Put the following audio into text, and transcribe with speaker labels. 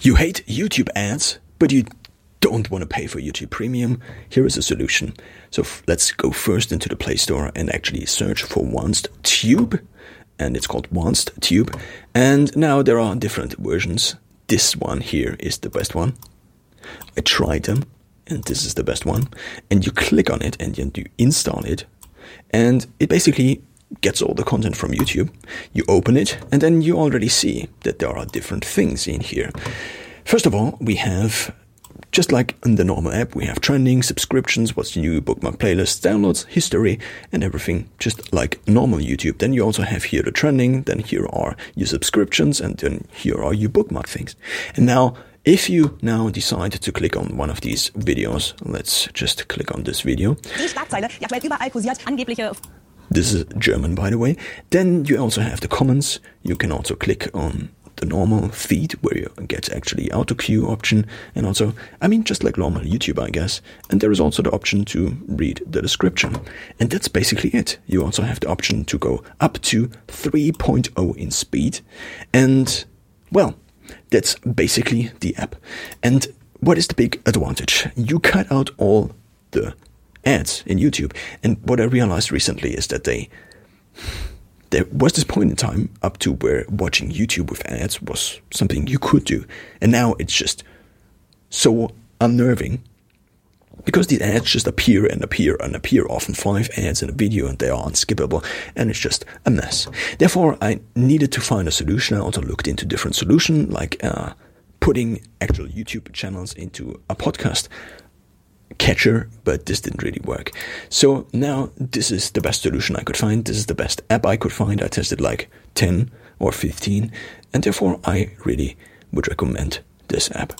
Speaker 1: You hate YouTube ads, but you don't want to pay for YouTube Premium? Here is a solution. So f- let's go first into the Play Store and actually search for Onst Tube, and it's called Onst Tube. And now there are different versions. This one here is the best one. I tried them, and this is the best one. And you click on it and then you install it, and it basically gets all the content from YouTube. You open it, and then you already see that there are different things in here. First of all, we have just like in the normal app, we have trending, subscriptions, what's new, bookmark playlists, downloads, history, and everything just like normal YouTube. Then you also have here the trending, then here are your subscriptions, and then here are your bookmark things. And now, if you now decide to click on one of these videos, let's just click on this video. This is German, by the way. Then you also have the comments. You can also click on the normal feed where you get actually auto queue option. And also I mean just like normal YouTube I guess. And there is also the option to read the description. And that's basically it. You also have the option to go up to 3.0 in speed. And well that's basically the app. And what is the big advantage? You cut out all the ads in YouTube and what I realized recently is that they there was this point in time up to where watching YouTube with ads was something you could do. And now it's just so unnerving because these ads just appear and appear and appear, often five ads in a video, and they are unskippable, and it's just a mess. Therefore, I needed to find a solution. I also looked into different solutions, like uh, putting actual YouTube channels into a podcast catcher, but this didn't really work. So now this is the best solution I could find. This is the best app I could find. I tested like 10 or 15, and therefore I really would recommend this app.